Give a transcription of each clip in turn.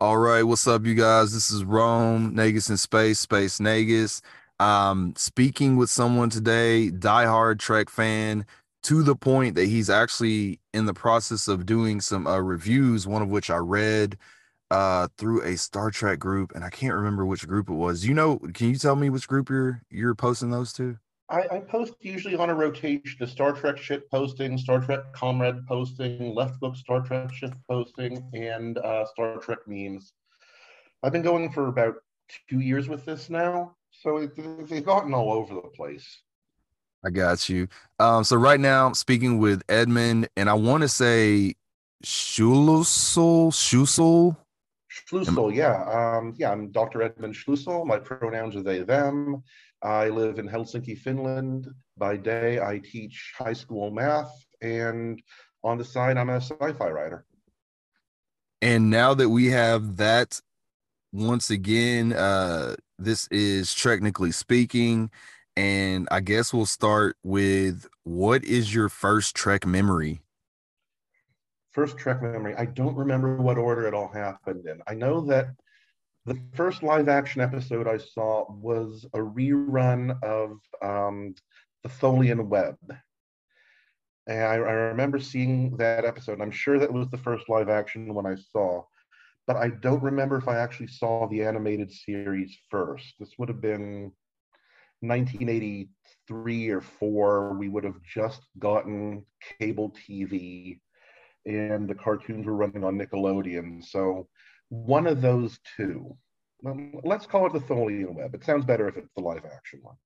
All right, what's up, you guys? This is Rome, Nagus in Space, Space Nagus. Um, speaking with someone today, diehard Trek fan, to the point that he's actually in the process of doing some uh, reviews, one of which I read uh through a Star Trek group, and I can't remember which group it was. You know, can you tell me which group you're you're posting those to? I, I post usually on a rotation: the Star Trek ship posting, Star Trek comrade posting, left book Star Trek ship posting, and uh, Star Trek memes. I've been going for about two years with this now, so it, they've gotten all over the place. I got you. Um, so right now, I'm speaking with Edmund, and I want to say Schlusel, Schusel. Schluessel, yeah. Um, yeah, I'm Dr. Edmund Schluessel. My pronouns are they, them. I live in Helsinki, Finland. By day, I teach high school math, and on the side, I'm a sci fi writer. And now that we have that, once again, uh, this is technically speaking. And I guess we'll start with what is your first Trek memory? First Trek memory. I don't remember what order it all happened in. I know that the first live action episode I saw was a rerun of um, the Tholian Web. And I, I, remember seeing that episode. I'm sure that was the first live action one I saw, but I don't remember if I actually saw the animated series first. This would have been 1983 or four. We would have just gotten cable TV, and the cartoons were running on Nickelodeon. So one of those two. Let's call it the Tholian Web. It sounds better if it's the live action one.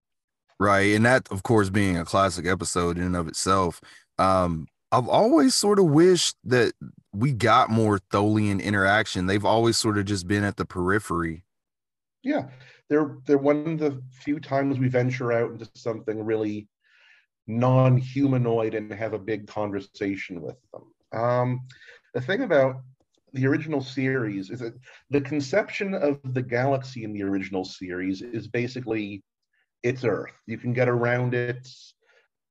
Right. And that, of course, being a classic episode in and of itself. Um, I've always sort of wished that we got more Tholian interaction. They've always sort of just been at the periphery. Yeah. They're they're one of the few times we venture out into something really non-humanoid and have a big conversation with them. Um, the thing about the original series is that the conception of the galaxy in the original series is basically it's Earth. You can get around it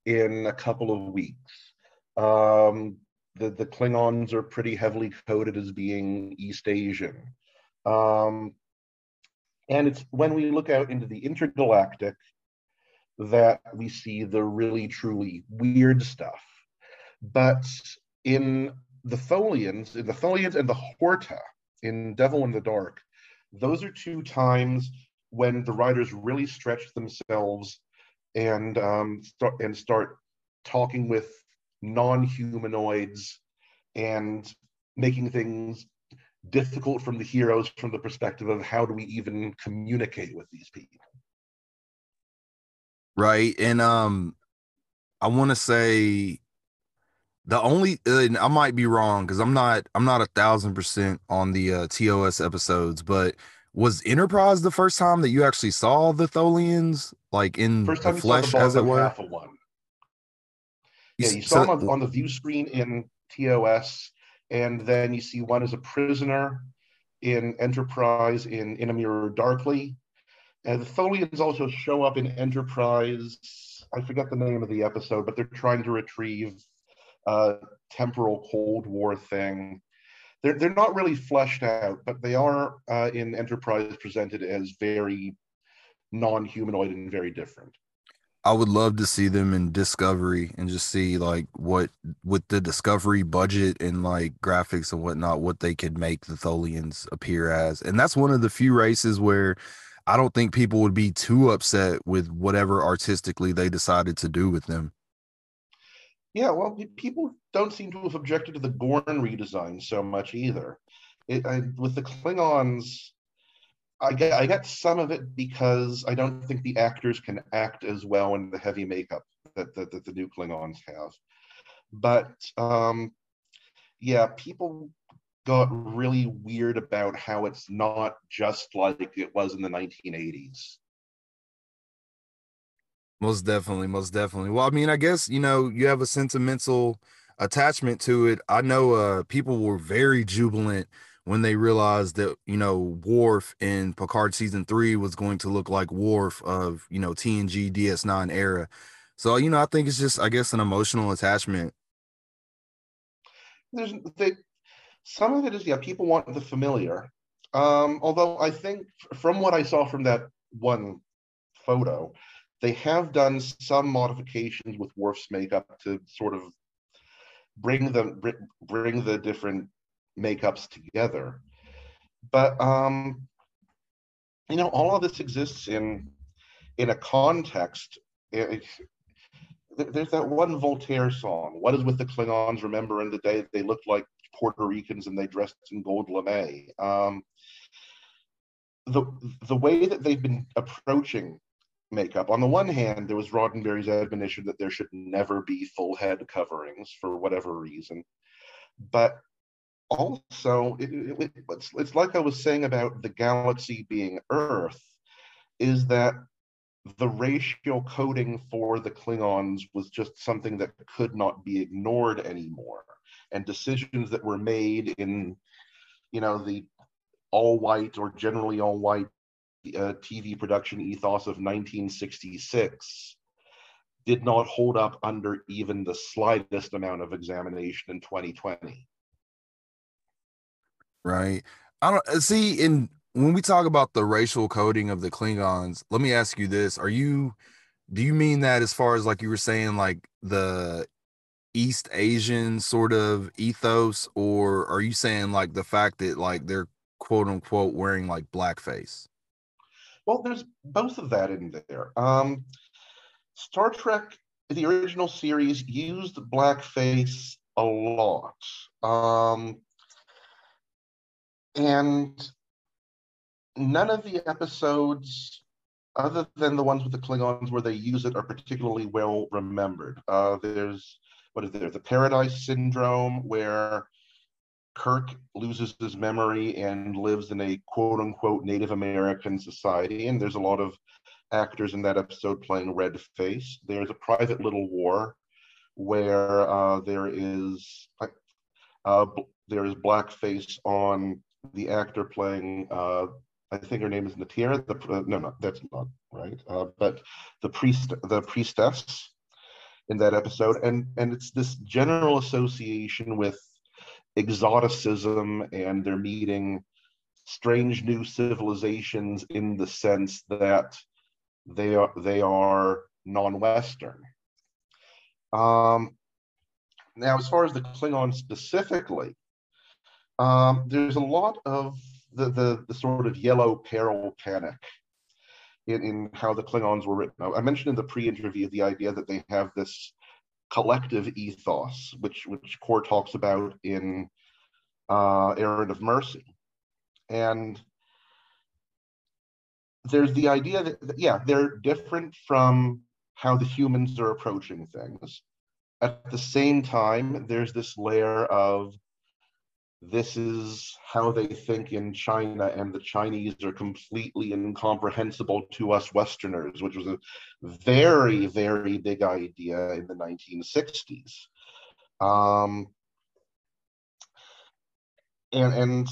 in a couple of weeks. Um, the, the Klingons are pretty heavily coded as being East Asian. Um, and it's when we look out into the intergalactic that we see the really, truly weird stuff. But in the Tholians, the Tholians and the Horta in Devil in the Dark, those are two times when the writers really stretch themselves and um, start and start talking with non-humanoids and making things difficult from the heroes from the perspective of how do we even communicate with these people. Right. And um i want to say the only I might be wrong because I'm not I'm not a thousand percent on the uh, TOS episodes, but was Enterprise the first time that you actually saw the Tholians like in first time the flesh, the as it were? Half of one. Yeah, you saw so, them on, on, the view screen in TOS, and then you see one as a prisoner in Enterprise in In a Mirror Darkly. And the Tholians also show up in Enterprise. I forget the name of the episode, but they're trying to retrieve uh, temporal Cold War thing. They're, they're not really fleshed out, but they are uh, in Enterprise presented as very non humanoid and very different. I would love to see them in Discovery and just see like what with the Discovery budget and like graphics and whatnot, what they could make the Tholians appear as. And that's one of the few races where I don't think people would be too upset with whatever artistically they decided to do with them. Yeah, well, people don't seem to have objected to the Gorn redesign so much either. It, I, with the Klingons, I get I get some of it because I don't think the actors can act as well in the heavy makeup that, that, that the new Klingons have. But um, yeah, people got really weird about how it's not just like it was in the 1980s. Most definitely, most definitely. Well, I mean, I guess you know you have a sentimental attachment to it. I know uh people were very jubilant when they realized that you know Worf in Picard season three was going to look like Worf of you know TNG DS9 era. So you know, I think it's just I guess an emotional attachment. There's they, some of it is yeah, people want the familiar, Um, although I think from what I saw from that one photo, they have done some modifications with Worf's makeup to sort of bring the bring the different makeups together. But um, you know, all of this exists in in a context. It, there's that one Voltaire song. What is with the Klingons? Remember in the day they looked like Puerto Ricans and they dressed in gold lame. Um, the the way that they've been approaching makeup. On the one hand, there was Roddenberry's admonition that there should never be full head coverings for whatever reason, but also it, it, it's, it's like I was saying about the galaxy being Earth, is that the racial coding for the Klingons was just something that could not be ignored anymore, and decisions that were made in, you know, the all white or generally all white uh, TV production ethos of 1966 did not hold up under even the slightest amount of examination in 2020. Right. I don't uh, see in when we talk about the racial coding of the Klingons, let me ask you this. Are you do you mean that as far as like you were saying like the East Asian sort of ethos or are you saying like the fact that like they're quote unquote wearing like blackface? Well, there's both of that in there. Um, Star Trek, the original series, used blackface a lot. Um, and none of the episodes, other than the ones with the Klingons where they use it, are particularly well remembered. Uh, there's, what is there, the Paradise Syndrome, where Kirk loses his memory and lives in a quote unquote Native American society. And there's a lot of actors in that episode playing red face. There's a private little war where uh, there is uh, there is blackface on the actor playing. Uh, I think her name is Natira. The, no, no, that's not right. Uh, but the priest, the priestess, in that episode, and and it's this general association with exoticism and they're meeting strange new civilizations in the sense that they are they are non-Western. Um, now, as far as the Klingons specifically, um, there's a lot of the, the, the sort of yellow peril panic in, in how the Klingons were written. I mentioned in the pre-interview the idea that they have this collective ethos, which which Kor talks about in uh, Errand of Mercy, and there's the idea that, that yeah they're different from how the humans are approaching things. At the same time, there's this layer of this is how they think in China, and the Chinese are completely incomprehensible to us Westerners, which was a very, very big idea in the 1960s. Um, and, and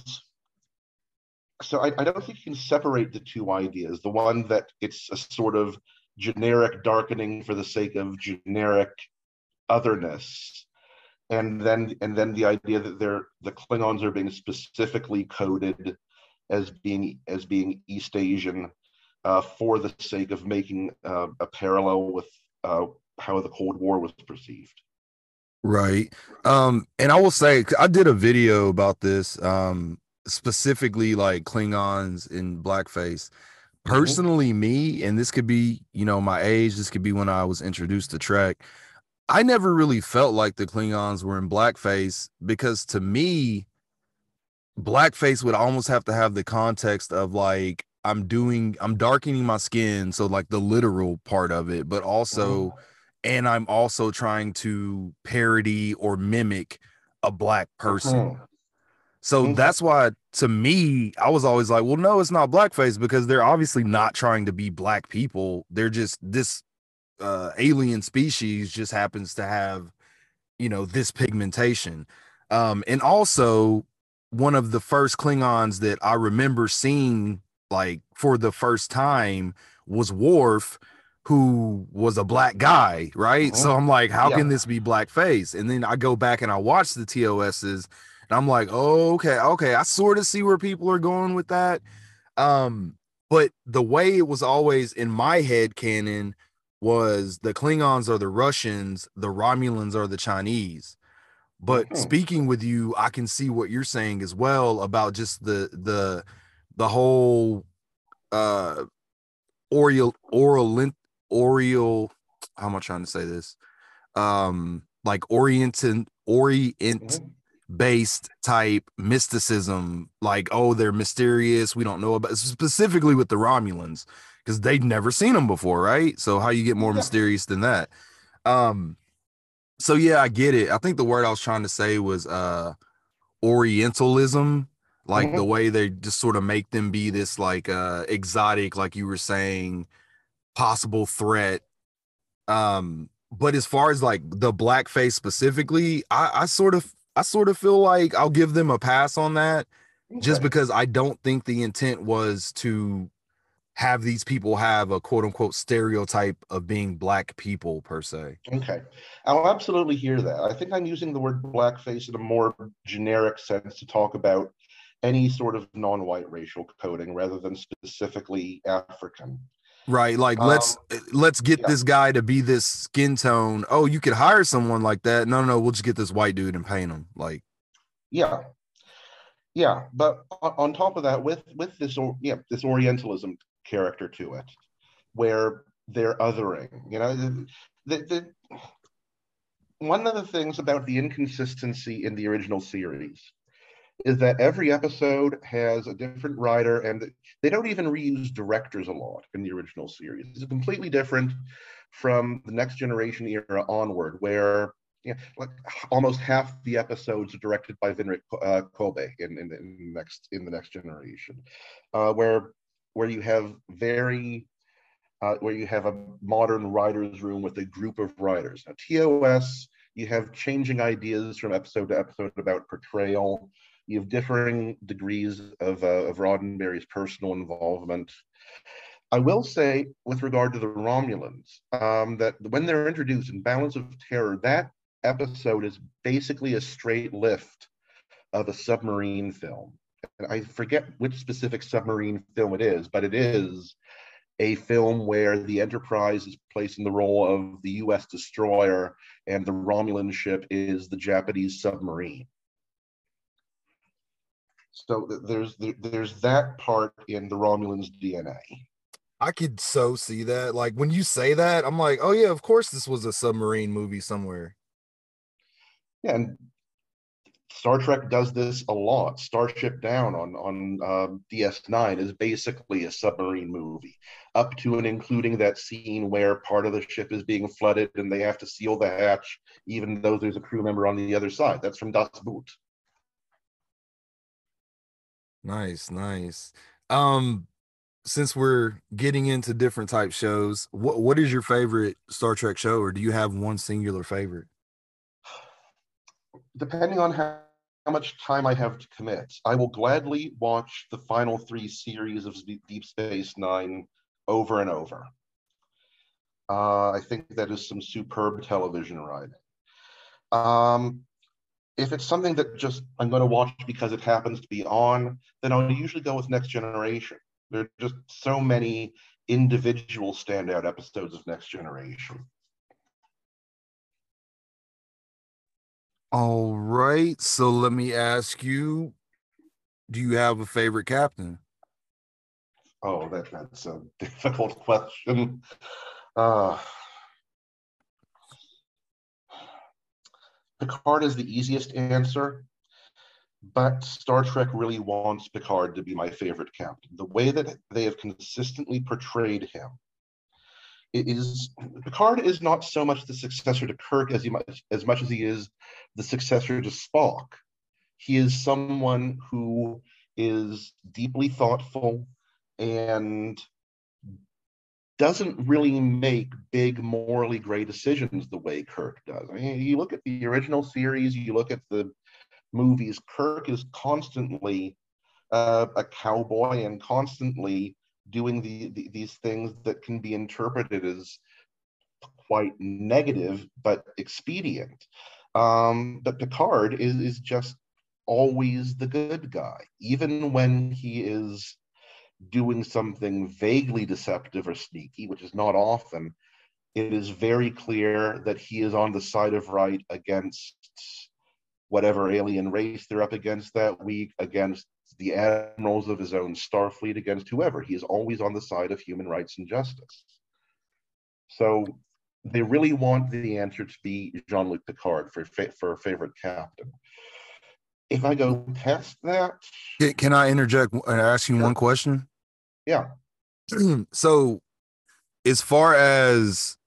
so I, I don't think you can separate the two ideas. The one that it's a sort of generic darkening for the sake of generic otherness and then and then the idea that they're the Klingons are being specifically coded as being as being East Asian uh, for the sake of making uh, a parallel with uh, how the Cold War was perceived. Right. Um, and I will say I did a video about this, um, specifically like Klingons in blackface. Mm-hmm. Personally, me, and this could be, you know, my age, this could be when I was introduced to Trek. I never really felt like the Klingons were in blackface because to me, blackface would almost have to have the context of like I'm doing, I'm darkening my skin. So, like the literal part of it, but also, mm-hmm. and I'm also trying to parody or mimic a black person. Mm-hmm. So mm-hmm. that's why to me, I was always like, well, no, it's not blackface because they're obviously not trying to be black people. They're just this uh, alien species just happens to have, you know, this pigmentation. Um, and also one of the first Klingons that I remember seeing like for the first time was Worf, who was a black guy, right? So uh-huh. I'm like, how yeah. can this be blackface? And then I go back and I watch the TOSs And I'm like, oh, okay, okay. I sort of see where people are going with that. Um, but the way it was always in my head canon was the Klingons are the Russians, the Romulans are the Chinese. But mm-hmm. speaking with you, I can see what you're saying as well about just the the the whole uh Oriel Oriel how am I trying to say this? Um like Orient Orient mm-hmm based type mysticism like oh they're mysterious we don't know about specifically with the romulans because they'd never seen them before right so how you get more yeah. mysterious than that um so yeah i get it i think the word i was trying to say was uh orientalism like mm-hmm. the way they just sort of make them be this like uh exotic like you were saying possible threat um but as far as like the blackface specifically i i sort of I sort of feel like I'll give them a pass on that okay. just because I don't think the intent was to have these people have a quote unquote stereotype of being black people per se. Okay. I'll absolutely hear that. I think I'm using the word blackface in a more generic sense to talk about any sort of non-white racial coding rather than specifically African right like um, let's let's get yeah. this guy to be this skin tone oh you could hire someone like that No, no no we'll just get this white dude and paint him like yeah yeah but on top of that with with this yeah this orientalism character to it where they're othering you know the, the, one of the things about the inconsistency in the original series is that every episode has a different writer and they don't even reuse directors a lot in the original series. It's completely different from the next generation era onward, where like almost half the episodes are directed by Winrich uh, in, in, in, the next in the next generation, uh, where where you have very uh, where you have a modern writers' room with a group of writers. Now, TOS, you have changing ideas from episode to episode about portrayal you have differing degrees of, uh, of Roddenberry's personal involvement. I will say, with regard to the Romulans, um, that when they're introduced in Balance of Terror, that episode is basically a straight lift of a submarine film. And I forget which specific submarine film it is, but it is a film where the Enterprise is placed in the role of the US destroyer and the Romulan ship is the Japanese submarine. So there's there's that part in the Romulans' DNA. I could so see that. Like when you say that, I'm like, oh yeah, of course this was a submarine movie somewhere. Yeah, and Star Trek does this a lot. Starship Down on on uh, DS9 is basically a submarine movie, up to and including that scene where part of the ship is being flooded and they have to seal the hatch, even though there's a crew member on the other side. That's from Das Boot. Nice, nice. Um, since we're getting into different type shows, what what is your favorite Star Trek show, or do you have one singular favorite? Depending on how, how much time I have to commit, I will gladly watch the final three series of Deep Space Nine over and over. Uh, I think that is some superb television writing. Um, if it's something that just I'm going to watch because it happens to be on, then I'll usually go with Next Generation. There are just so many individual standout episodes of Next Generation. All right. So let me ask you do you have a favorite captain? Oh, that, that's a difficult question. Uh, Picard is the easiest answer, but Star Trek really wants Picard to be my favorite captain. The way that they have consistently portrayed him is Picard is not so much the successor to Kirk as he much as much as he is the successor to Spock. He is someone who is deeply thoughtful and doesn't really make big morally gray decisions the way Kirk does. I mean, you look at the original series, you look at the movies, Kirk is constantly uh, a cowboy and constantly doing the, the, these things that can be interpreted as quite negative but expedient. Um, but Picard is, is just always the good guy, even when he is doing something vaguely deceptive or sneaky, which is not often. It is very clear that he is on the side of right against whatever alien race they're up against that week, against the admirals of his own Starfleet, against whoever. He is always on the side of human rights and justice. So they really want the answer to be Jean-Luc Picard for for favorite captain. If I go past that, can I interject and ask you one question? Yeah. so, as far as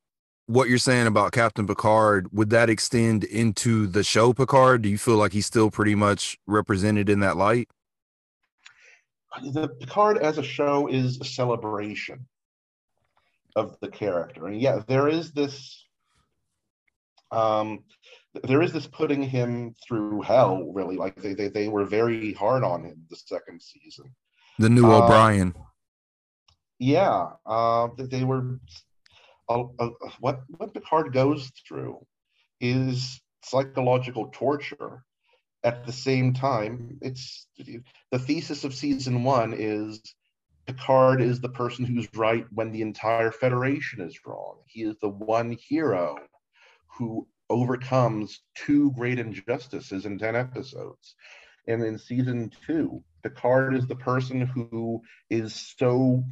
what you're saying about Captain Picard, would that extend into the show Picard? Do you feel like he's still pretty much represented in that light? The Picard as a show is a celebration of the character. And yeah, there is this um there is this putting him through hell, really. Like they they, they were very hard on him the second season. The new uh, O'Brien. Yeah. Uh they were uh, uh, what what Picard goes through is psychological torture. At the same time, it's the thesis of season one is Picard is the person who's right when the entire Federation is wrong. He is the one hero who overcomes two great injustices in 10 episodes. And in season two, Picard is the person who is so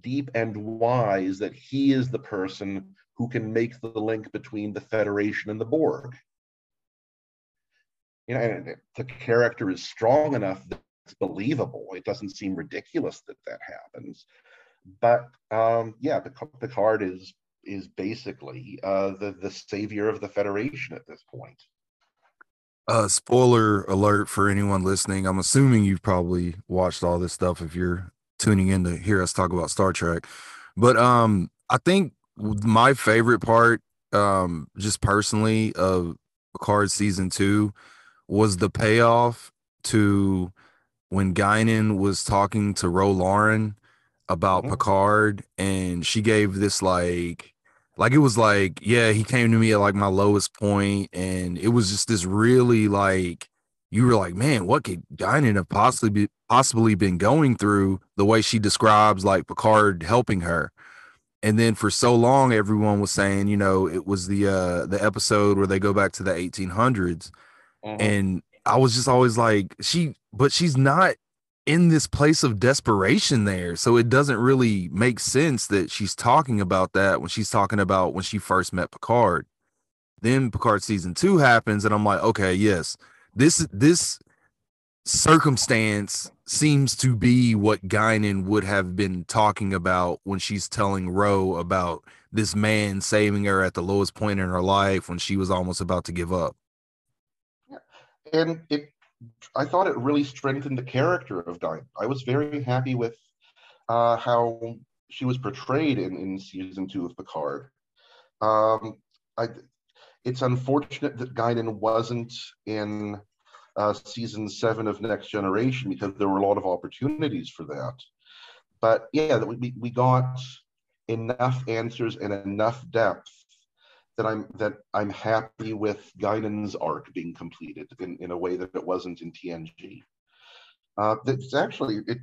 deep and wise that he is the person who can make the link between the Federation and the Borg. You know, the character is strong enough that it's believable. It doesn't seem ridiculous that that happens. But um, yeah, Picard is is basically uh, the the savior of the Federation at this point. Uh, spoiler alert for anyone listening. I'm assuming you've probably watched all this stuff if you're tuning in to hear us talk about Star Trek. But um, I think my favorite part, um, just personally, of Picard season two was the payoff to when Guinan was talking to Ro Laren about mm-hmm. Picard, and she gave this like like it was like yeah he came to me at like my lowest point and it was just this really like you were like man what could Guinan have possibly be, possibly been going through the way she describes like Picard helping her and then for so long everyone was saying you know it was the uh the episode where they go back to the 1800s mm-hmm. and I was just always like, she, but she's not in this place of desperation there. So it doesn't really make sense that she's talking about that when she's talking about when she first met Picard. Then Picard season two happens, and I'm like, okay, yes, this this circumstance seems to be what Guinan would have been talking about when she's telling Ro about this man saving her at the lowest point in her life when she was almost about to give up and it I thought it really strengthened the character of Diane. I was very happy with uh, how she was portrayed in, in season two of Picard. Um, I, it's unfortunate that Guinan wasn't in uh, season seven of Next Generation because there were a lot of opportunities for that. But yeah, we, we got enough answers and enough depth that I'm that I'm happy with Guinan's arc being completed in, in a way that it wasn't in TNG. Uh, that's actually it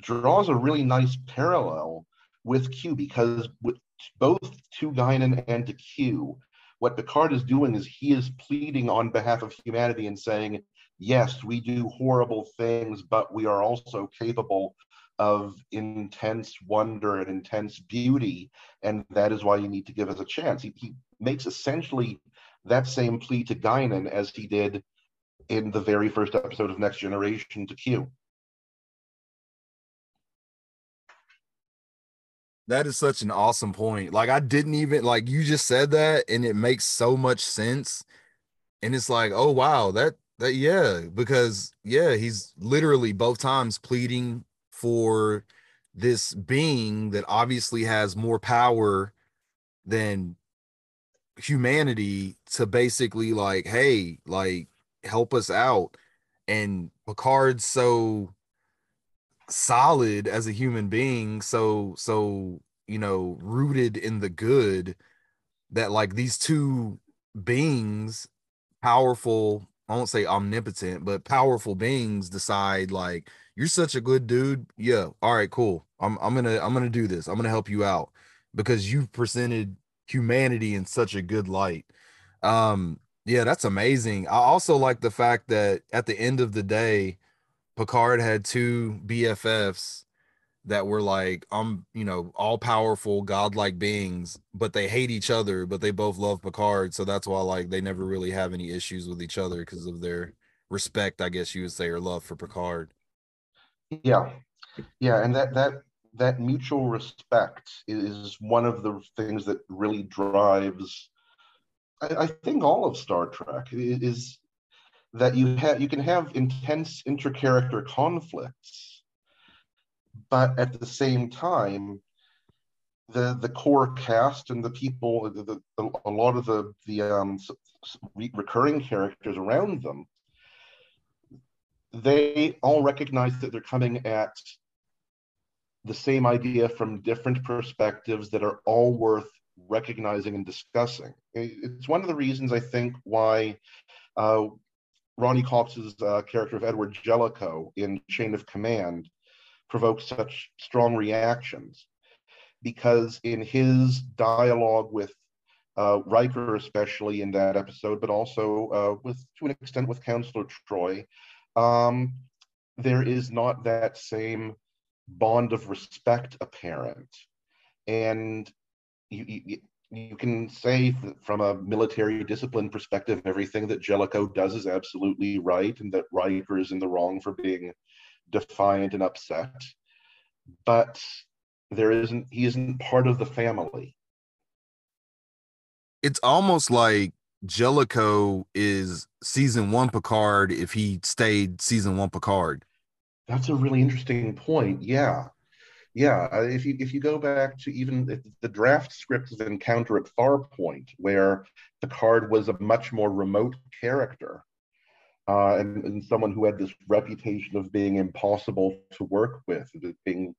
draws a really nice parallel with Q because with both to Guinan and to Q, what Picard is doing is he is pleading on behalf of humanity and saying, yes, we do horrible things, but we are also capable of intense wonder and intense beauty, and that is why you need to give us a chance. He, he makes essentially that same plea to Guinan as he did in the very first episode of Next Generation to Q. That is such an awesome point. Like I didn't even like you just said that and it makes so much sense. And it's like, oh wow, that that yeah, because yeah, he's literally both times pleading for this being that obviously has more power than humanity to basically like hey like help us out and picard's so solid as a human being so so you know rooted in the good that like these two beings powerful I won't say omnipotent, but powerful beings decide like you're such a good dude. Yeah, all right, cool. I'm I'm gonna I'm gonna do this. I'm gonna help you out because you've presented humanity in such a good light. Um, yeah, that's amazing. I also like the fact that at the end of the day, Picard had two BFFs that were like um you know all powerful godlike beings but they hate each other but they both love picard so that's why like they never really have any issues with each other because of their respect i guess you would say or love for picard yeah yeah and that that that mutual respect is one of the things that really drives i, I think all of star trek is that you have you can have intense intercharacter conflicts but at the same time, the the core cast and the people, the, the, the a lot of the the um, recurring characters around them, they all recognize that they're coming at the same idea from different perspectives that are all worth recognizing and discussing. It's one of the reasons I think why uh, Ronny Cox's uh, character of Edward Jellicoe in Chain of Command provoked such strong reactions because in his dialogue with uh, Riker, especially in that episode, but also uh, with to an extent with Counselor Troi, um, there is not that same bond of respect apparent, and you, you, you can say from a military discipline perspective, everything that Jellicoe does is absolutely right, and that Riker is in the wrong for being defiant and upset, but there isn't he isn't part of the family. It's almost like Jellicoe is season one Picard if he stayed season one Picard. That's a really interesting point. Yeah. Yeah, uh, if you if you go back to even the draft script of Encounter at Farpoint, where Picard was a much more remote character, uh, and, and, someone who had this reputation of being impossible to work with, being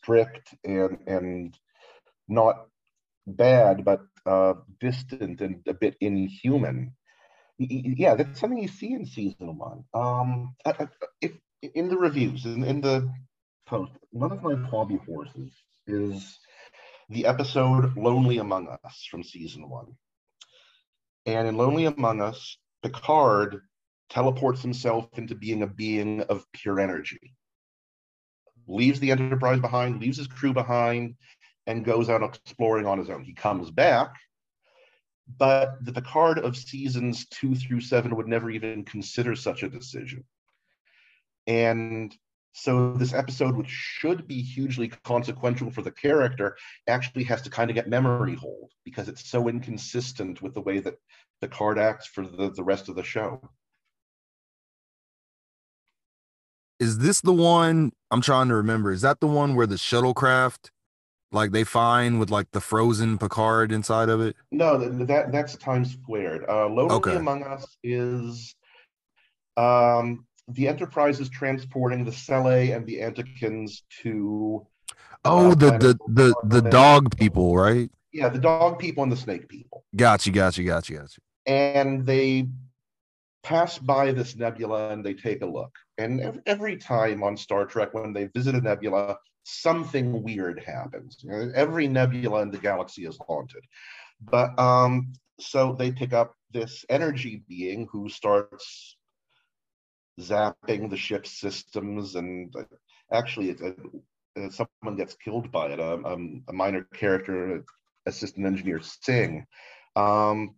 strict and and not bad, but uh, distant and a bit inhuman. Yeah, that's something you see in season one. Um, if in the reviews, in, in the post, one of my hobby horses is the episode "Lonely Among Us" from season one. And in Lonely Among Us, Picard teleports himself into being a being of pure energy, leaves the Enterprise behind, leaves his crew behind, and goes out exploring on his own. He comes back, but the Picard of seasons two through seven would never even consider such a decision. And so this episode, which should be hugely consequential for the character, actually has to kind of get memory hold because it's so inconsistent with the way that the card acts for the, the rest of the show. is this the one I'm trying to remember? Is that the one where the shuttlecraft like they find with like the frozen Picard inside of it? No, that that's Times Squared. Uh Lonely okay. Among Us is um the Enterprise is transporting the Selay and the Anticans to Oh, uh, the the the the dog people, right? Yeah, the dog people and the snake people. Got you, got you, got you, got you. And they pass by this nebula and they take a look. And every time on Star Trek, when they visit a nebula, something weird happens. Every nebula in the galaxy is haunted. But um, so they pick up this energy being who starts zapping the ship's systems, and uh, actually, it's a, uh, someone gets killed by it. A, um, a minor character, assistant engineer Singh. Um,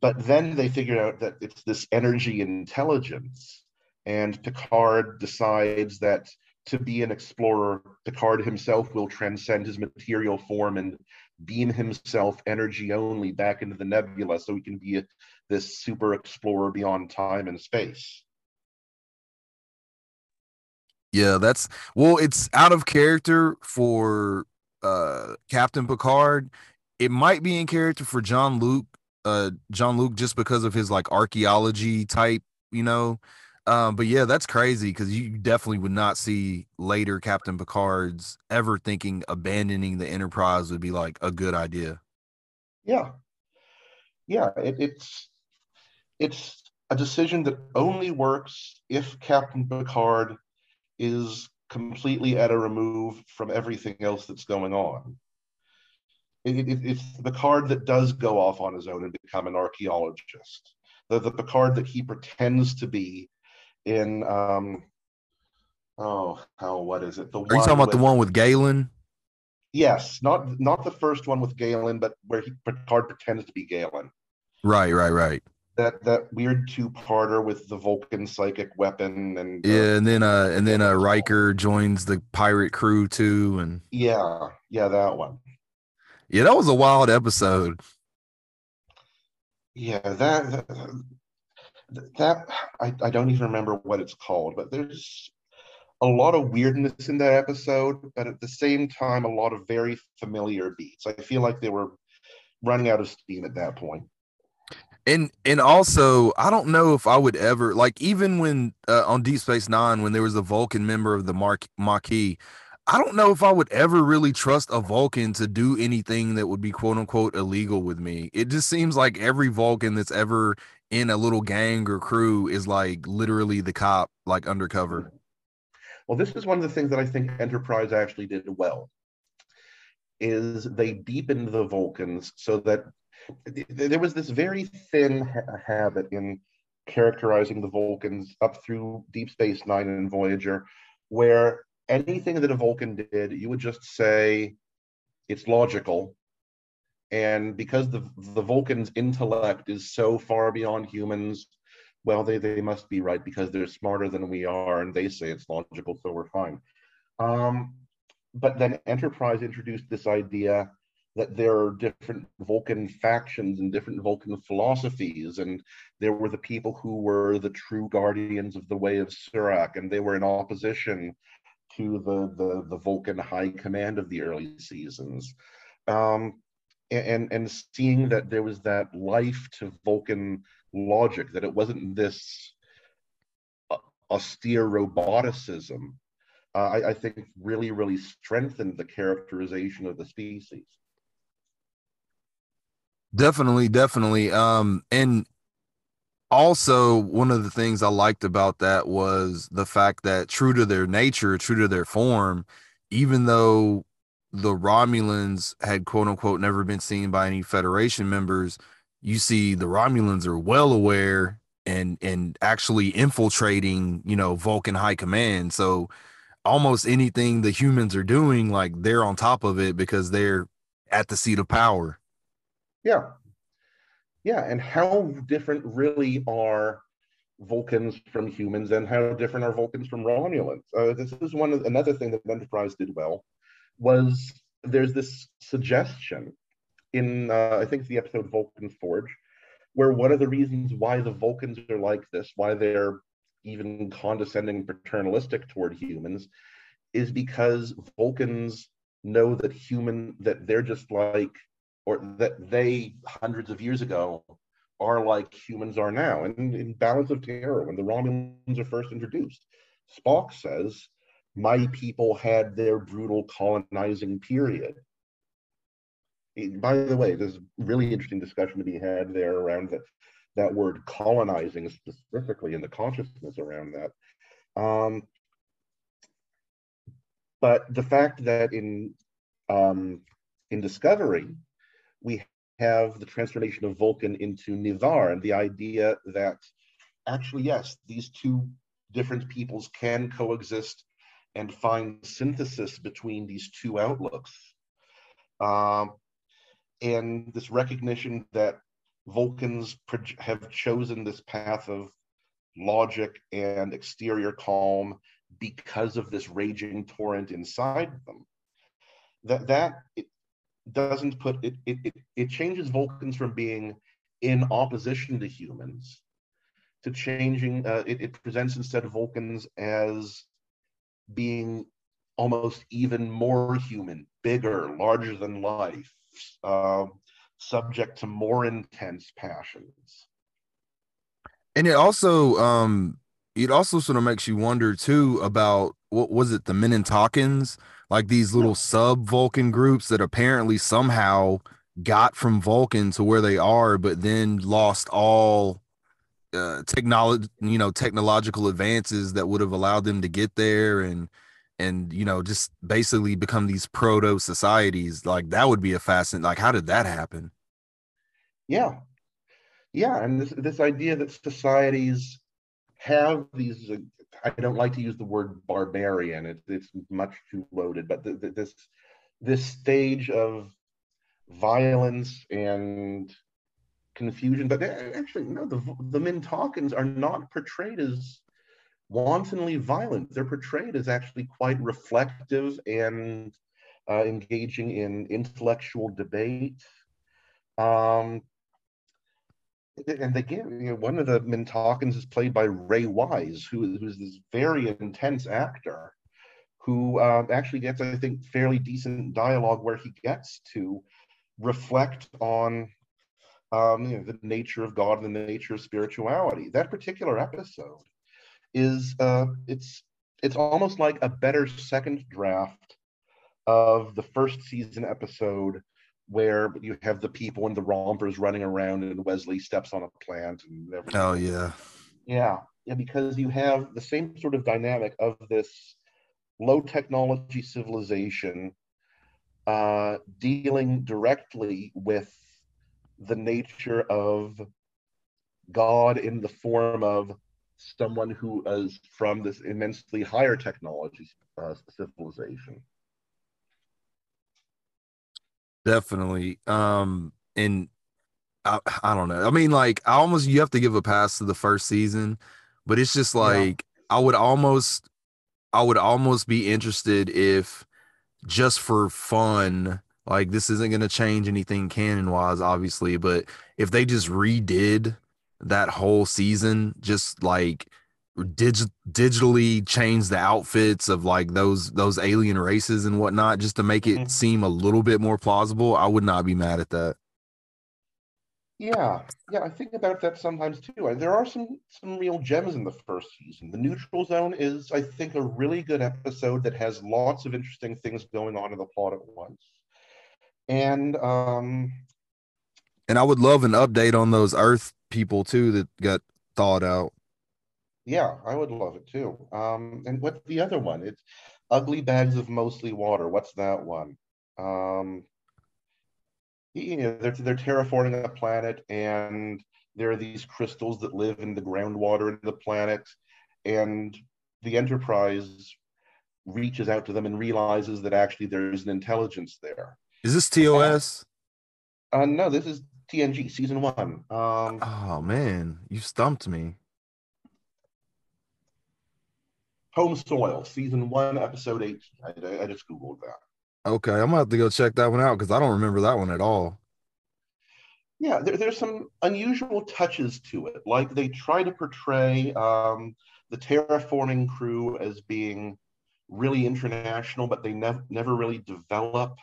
but then they figure out that it's this energy intelligence. And Picard decides that to be an explorer, Picard himself will transcend his material form and beam himself energy only back into the nebula so he can be a, this super explorer beyond time and space. Yeah, that's well, it's out of character for uh Captain Picard. It might be in character for John Luke, uh Jean-Luc just because of his like archaeology type, you know. Um, but yeah, that's crazy because you definitely would not see later Captain Picard's ever thinking abandoning the Enterprise would be like a good idea. Yeah, yeah, it, it's it's a decision that only works if Captain Picard is completely at a remove from everything else that's going on. It, it, it's the Picard that does go off on his own and become an archaeologist. The, the Picard that he pretends to be in um oh how what is it? The Are you talking about with, the one with Galen? Yes, not not the first one with Galen, but where he Picard pretends to be Galen. Right, right, right. That that weird two-parter with the Vulcan psychic weapon and uh, yeah, and then uh and then uh Riker joins the pirate crew too, and yeah, yeah, that one. Yeah, that was a wild episode. Yeah, that that, that I, I don't even remember what it's called, but there's a lot of weirdness in that episode, but at the same time, a lot of very familiar beats. I feel like they were running out of steam at that point. And and also, I don't know if I would ever like even when uh, on Deep Space Nine when there was a Vulcan member of the Mark Maquis. I don't know if I would ever really trust a Vulcan to do anything that would be quote unquote illegal with me. It just seems like every Vulcan that's ever in a little gang or crew is like literally the cop, like undercover. Well, this is one of the things that I think Enterprise actually did well. Is they deepened the Vulcans so that there was this very thin ha- habit in characterizing the Vulcans up through Deep Space Nine and Voyager, where anything that a Vulcan did, you would just say it's logical. And because the the Vulcan's intellect is so far beyond humans, well, they, they must be right because they're smarter than we are and they say it's logical, so we're fine. Um, but then Enterprise introduced this idea that there are different Vulcan factions and different Vulcan philosophies, and there were the people who were the true guardians of the way of Surak, and they were in opposition to the the, the Vulcan high command of the early seasons. Um, and and seeing that there was that life to Vulcan logic, that it wasn't this uh, austere roboticism, uh, I, I think really, really strengthened the characterization of the species. Definitely, definitely. Um, and also one of the things I liked about that was the fact that true to their nature, true to their form, even though the Romulans had quote unquote never been seen by any Federation members, you see the Romulans are well aware and and actually infiltrating, you know, Vulcan high command. So almost anything the humans are doing, like they're on top of it because they're at the seat of power. Yeah. Yeah. And how different really are Vulcans from humans and how different are Vulcans from Romulans? Uh, this is one another thing that Enterprise did well was there's this suggestion in uh, I think it's the episode Vulcan Forge, where one of the reasons why the Vulcans are like this, why they're even condescending paternalistic toward humans, is because Vulcans know that human that they're just like or that they hundreds of years ago are like humans are now. And in Balance of Terror, when the Romulans are first introduced, Spock says, My people had their brutal colonizing period by the way, there's really interesting discussion to be had there around that that word colonizing specifically in the consciousness around that. Um, but the fact that in um, in Discovery we have the transformation of Vulcan into Ni'Var, and the idea that actually yes, these two different peoples can coexist and find synthesis between these two outlooks. Um, and this recognition that Vulcans have chosen this path of logic and exterior calm because of this raging torrent inside them. That that doesn't put it it it, it changes Vulcans from being in opposition to humans to changing uh, it, it presents instead of Vulcans as being almost even more human, bigger, larger than life, uh, subject to more intense passions. And it also um it also sort of makes you wonder too about what was it the Mintakans like these little sub Vulcan groups that apparently somehow got from Vulcan to where they are, but then lost all uh, technology, you know, technological advances that would have allowed them to get there and and you know just basically become these proto societies. Like that would be a fascinating. Like, how did that happen? Yeah, yeah, and this this idea that societies have these. I don't like to use the word barbarian. It, it's much too loaded, but the, the, this this stage of violence and confusion. But actually, no, the the Mintakans are not portrayed as wantonly violent. They're portrayed as actually quite reflective and uh, engaging in intellectual debate. Um, and again, you know, one of the Mintakans is played by Ray Wise, who, who's this very intense actor, who uh, actually gets, I think, fairly decent dialogue where he gets to reflect on um, you know, the nature of God and the nature of spirituality. That particular episode is uh, it's it's almost like a better second draft of the first season episode where you have the people and the rompers running around and Wesley steps on a plant and everything. Oh yeah. Yeah. Yeah, because you have the same sort of dynamic of this low technology civilization uh, dealing directly with the nature of God in the form of someone who is from this immensely higher technology uh, civilization. Definitely. Um, and I, I don't know. I mean, like, I almost you have to give a pass to the first season, but it's just like yeah. I would almost, I would almost be interested if just for fun, like this isn't going to change anything canon wise, obviously, but if they just redid that whole season, just like dig- digitally change the outfits of like those those alien races and whatnot just to make it mm-hmm. seem a little bit more plausible? I would not be mad at that. Yeah. Yeah i think about that sometimes too there are some some real gems in the first season. The neutral zone is i think a really good episode that has lots of interesting things going on in the plot at once. And um and i would love an update on those earth people too that got thawed out yeah, I would love it too. Um, and what's the other one? It's Ugly Bags of Mostly Water. What's that one? Um, you know, they're, they're terraforming a planet and there are these crystals that live in the groundwater in the planet. And the Enterprise reaches out to them and realizes that actually there's an intelligence there. Is this TOS? Uh, no, this is TNG season one. Um, oh man, you stumped me. Home Soil, season one, episode 18. I, I just Googled that. Okay, I'm gonna have to go check that one out because I don't remember that one at all. Yeah, there, there's some unusual touches to it. Like they try to portray um, the terraforming crew as being really international, but they never never really develop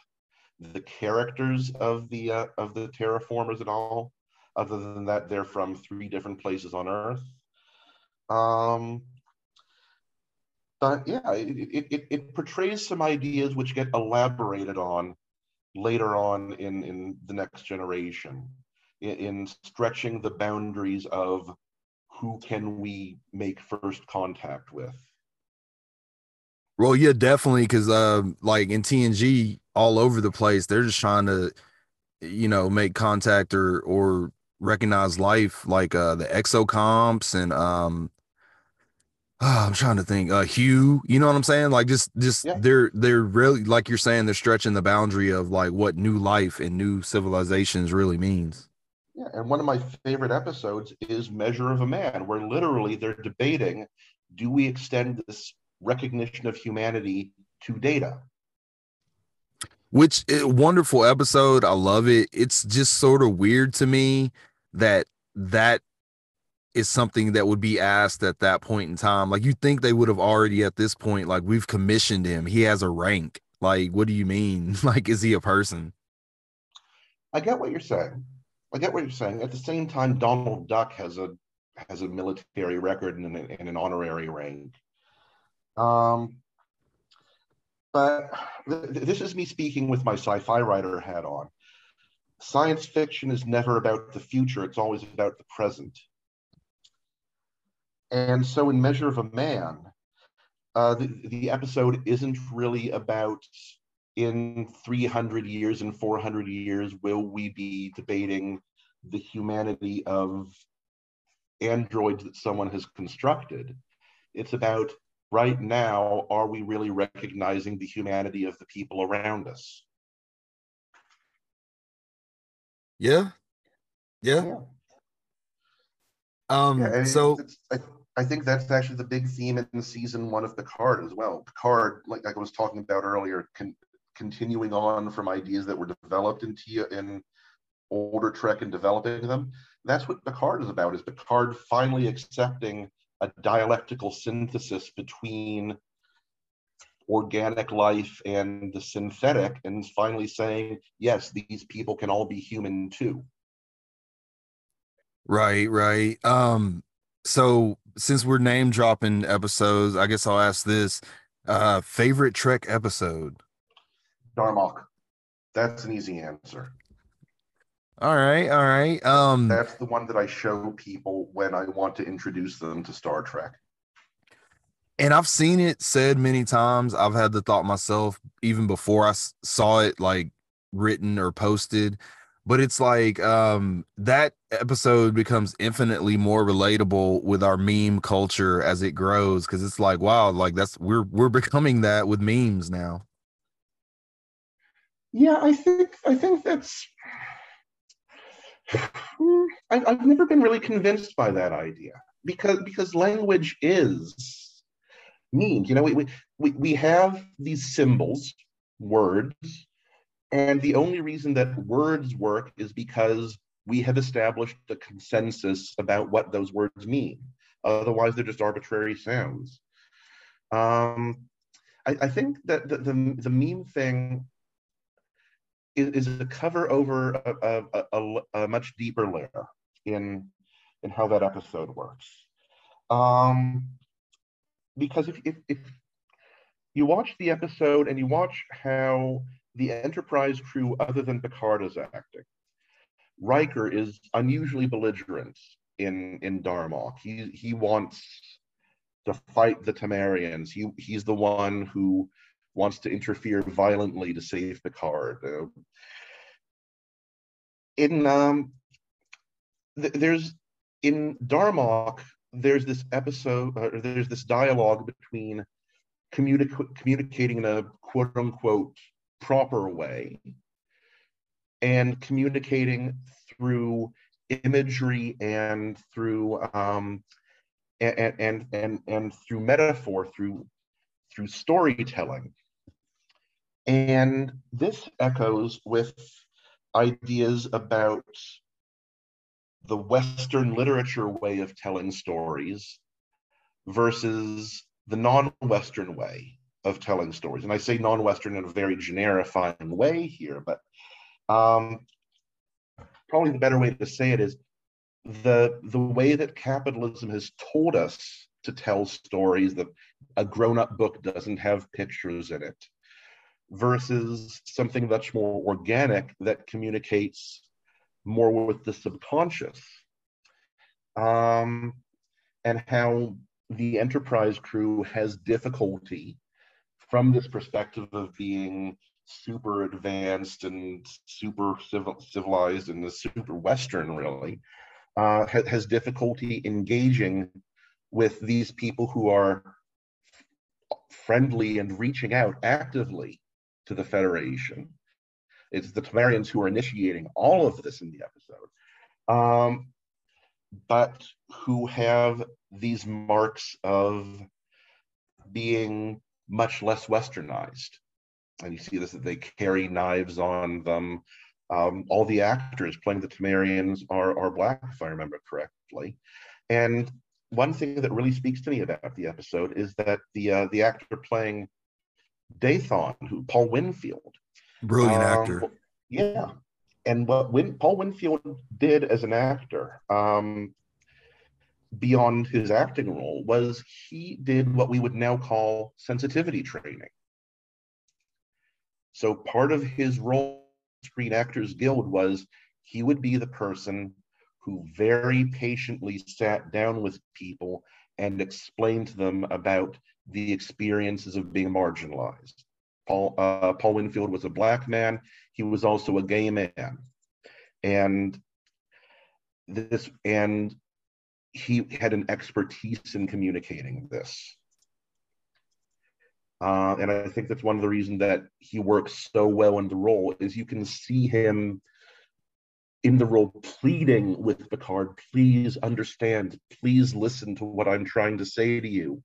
the characters of the uh, of the terraformers at all. Other than that, they're from three different places on Earth. Um, yeah, it, it, it portrays some ideas which get elaborated on later on in, in the next generation, in, in stretching the boundaries of who can we make first contact with. Well, yeah, definitely, because uh, like in TNG, all over the place, they're just trying to, you know, make contact or or recognize life, like uh, the exocomps and um, oh, I'm trying to think. Uh, Hugh, you know what I'm saying? Like just just yeah. they're they're really like you're saying they're stretching the boundary of like what new life and new civilizations really means. Yeah, and one of my favorite episodes is Measure of a Man, where literally they're debating, do we extend this recognition of humanity to data? Which eh, wonderful episode. I love it. It's just sort of weird to me that that is something that would be asked at that point in time. Like you think they would have already at this point, like we've commissioned him. He has a rank. Like, what do you mean? like, is he a person? I get what you're saying. I get what you're saying. At the same time, Donald Duck has a has a military record and an, and an honorary rank. Um, but th- this is me speaking with my sci-fi writer hat on. Science fiction is never about the future; it's always about the present. And so in Measure of a Man, uh, the, the episode isn't really about in 300 years and 400 years, will we be debating the humanity of androids that someone has constructed? It's about right now, are we really recognizing the humanity of the people around us? Yeah. Yeah. yeah. Um, yeah, so I, I, think that's actually the big theme in season one of Picard as well. Picard, like, like I was talking about earlier, can, continuing on from ideas that were developed in Tia in older Trek and developing them. That's what Picard is about. Is Picard finally accepting a dialectical synthesis between organic life and the synthetic, and finally saying, yes, these people can all be human too. Right, right. Um, so since we're name dropping episodes, I guess I'll ask this: uh, favorite Trek episode? Darmok. That's an easy answer. All right, all right. Um, that's the one that I show people when I want to introduce them to Star Trek. And I've seen it said many times. I've had the thought myself even before I saw it like written or posted. But it's like um, that episode becomes infinitely more relatable with our meme culture as it grows because it's like wow, like that's we're we're becoming that with memes now. Yeah, I think I think that's I, have never been really convinced by that idea because because language is means. You know, we, we we have these symbols, words, and the only reason that words work is because we have established a consensus about what those words mean. Otherwise, they're just arbitrary sounds. Um, I, I think that the, the, the meme thing is, is a cover over a, a, a, a, much deeper layer in in how that episode works. Um, because if, if, if you watch the episode and you watch how the Enterprise crew, other than Picard, is acting, Riker is unusually belligerent in in Darmok. He he wants to fight the Tamarians. He he's the one who wants to interfere violently to save Picard. Uh, in um, th- there's in Darmok, there's this episode, uh, there's this dialogue between communi- communicating in a quote unquote proper way and communicating through imagery and through um, and, and and and through metaphor through through storytelling. And this echoes with ideas about the Western literature way of telling stories versus the non Western way of telling stories. And I say non Western in a very generifying way here, but um, probably the better way to say it is the, the way that capitalism has told us to tell stories that a grown up book doesn't have pictures in it versus something much more organic that communicates more with the subconscious. Um, and how the enterprise crew has difficulty from this perspective of being super advanced and super civil, civilized and the super Western, really, uh, ha- has difficulty engaging with these people who are friendly and reaching out actively to the Federation. It's the Tamarians who are initiating all of this in the episode, um, but who have these marks of being much less westernized. And you see this that they carry knives on them. Um, all the actors playing the Tamarians are, are black, if I remember correctly. And one thing that really speaks to me about the episode is that the uh, the actor playing Dathon, who Paul Winfield. Brilliant um, actor. Yeah. And what Win, Paul Winfield did as an actor, um, beyond his acting role, was he did what we would now call sensitivity training. So part of his role, Screen Actors Guild, was he would be the person who very patiently sat down with people and explain to them about the experiences of being marginalized. Paul, uh, Paul Winfield was a black man. He was also a gay man. And this, and he had an expertise in communicating this. Uh, and I think that's one of the reasons that he works so well in the role is you can see him in the role pleading with Picard, please understand, please listen to what I'm trying to say to you,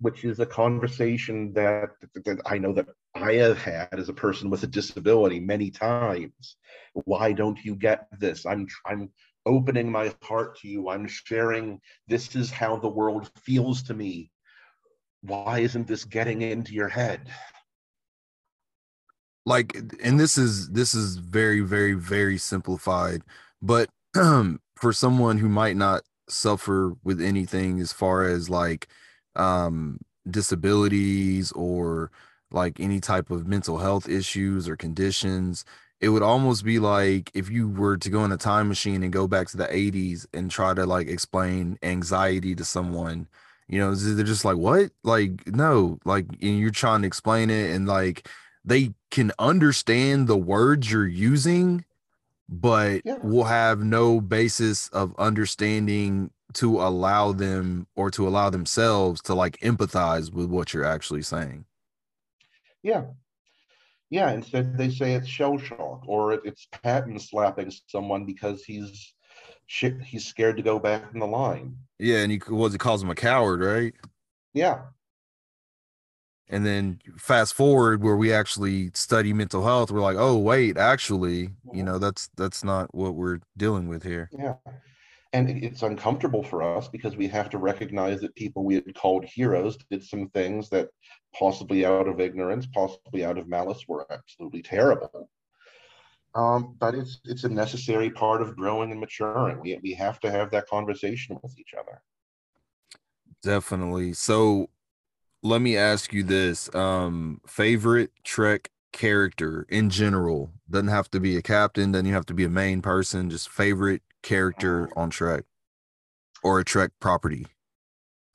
which is a conversation that, that I know that I have had as a person with a disability many times. Why don't you get this? I'm I'm opening my heart to you. I'm sharing this is how the world feels to me. Why isn't this getting into your head? like and this is this is very very very simplified but um for someone who might not suffer with anything as far as like um disabilities or like any type of mental health issues or conditions it would almost be like if you were to go in a time machine and go back to the 80s and try to like explain anxiety to someone you know they're just like what like no like you're trying to explain it and like they can understand the words you're using, but yeah. will have no basis of understanding to allow them or to allow themselves to like empathize with what you're actually saying. Yeah. Yeah. Instead, they say it's shell shock or it's Patton slapping someone because he's shit. He's scared to go back in the line. Yeah. And he was, he calls him a coward, right? Yeah and then fast forward where we actually study mental health we're like oh wait actually you mm-hmm. know that's that's not what we're dealing with here yeah and it's uncomfortable for us because we have to recognize that people we had called heroes did some things that possibly out of ignorance possibly out of malice were absolutely terrible. Um, but it's it's a necessary part of growing and maturing. We, we have to have that conversation with each other. Definitely. So let me ask you this um favorite trek character in general? Doesn't have to be a captain doesn't have to be a main person just favorite character on trek or a trek property?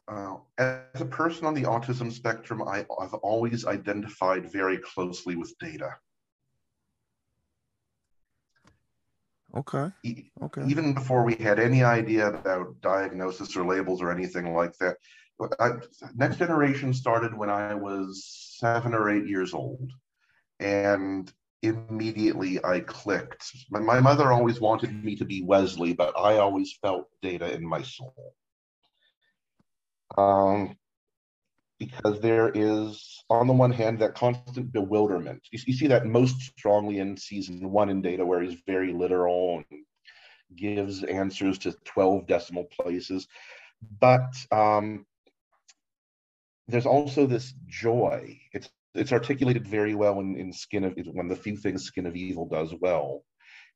Uh, as a person on the autism spectrum I, i've always identified very closely with data. Okay okay. even before we had any idea about diagnosis or labels or anything like that. I, Next Generation started when I was seven or eight years old, and immediately I clicked. My, my mother always wanted me to be Wesley, but I always felt Data in my soul. Um, because there is, on the one hand, that constant bewilderment. You, you see that most strongly in season one in Data, where he's very literal and gives answers to 12 decimal places. But um, there's also this joy. It's it's articulated very well in, in Skin of one of the few things Skin of Evil does well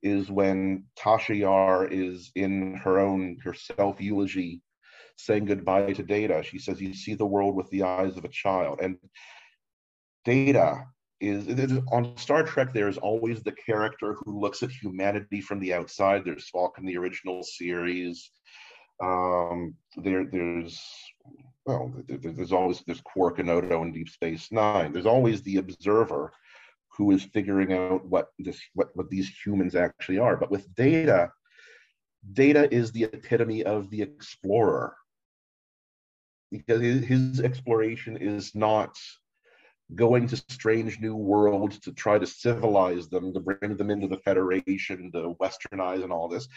is when Tasha Yar is in her own her self eulogy saying goodbye to Data. She says, "You see the world with the eyes of a child," and Data is on Star Trek. There is always the character who looks at humanity from the outside. There's Spock in the original series. Um, there, there's well, there's always there's Quark and Odo in Deep Space Nine. There's always the observer who is figuring out what this what, what these humans actually are. But with data, data is the epitome of the explorer. Because his exploration is not going to strange new worlds to try to civilize them, to bring them into the Federation, to westernize and all this.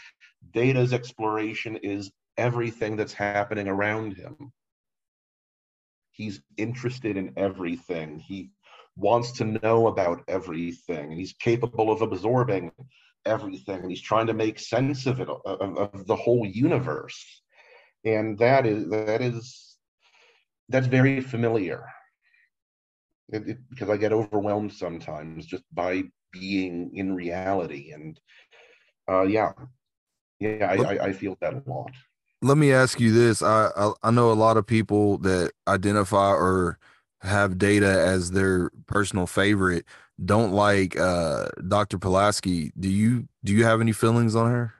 Data's exploration is everything that's happening around him. He's interested in everything. He wants to know about everything, and he's capable of absorbing everything, and he's trying to make sense of it, of, of the whole universe. And that is that is that's very familiar. It, it, because I get overwhelmed sometimes just by being in reality, and uh, yeah, yeah, I, I, I feel that a lot let me ask you this. I, I, I know a lot of people that identify or have data as their personal favorite don't like uh Dr. Pulaski. Do you do you have any feelings on her?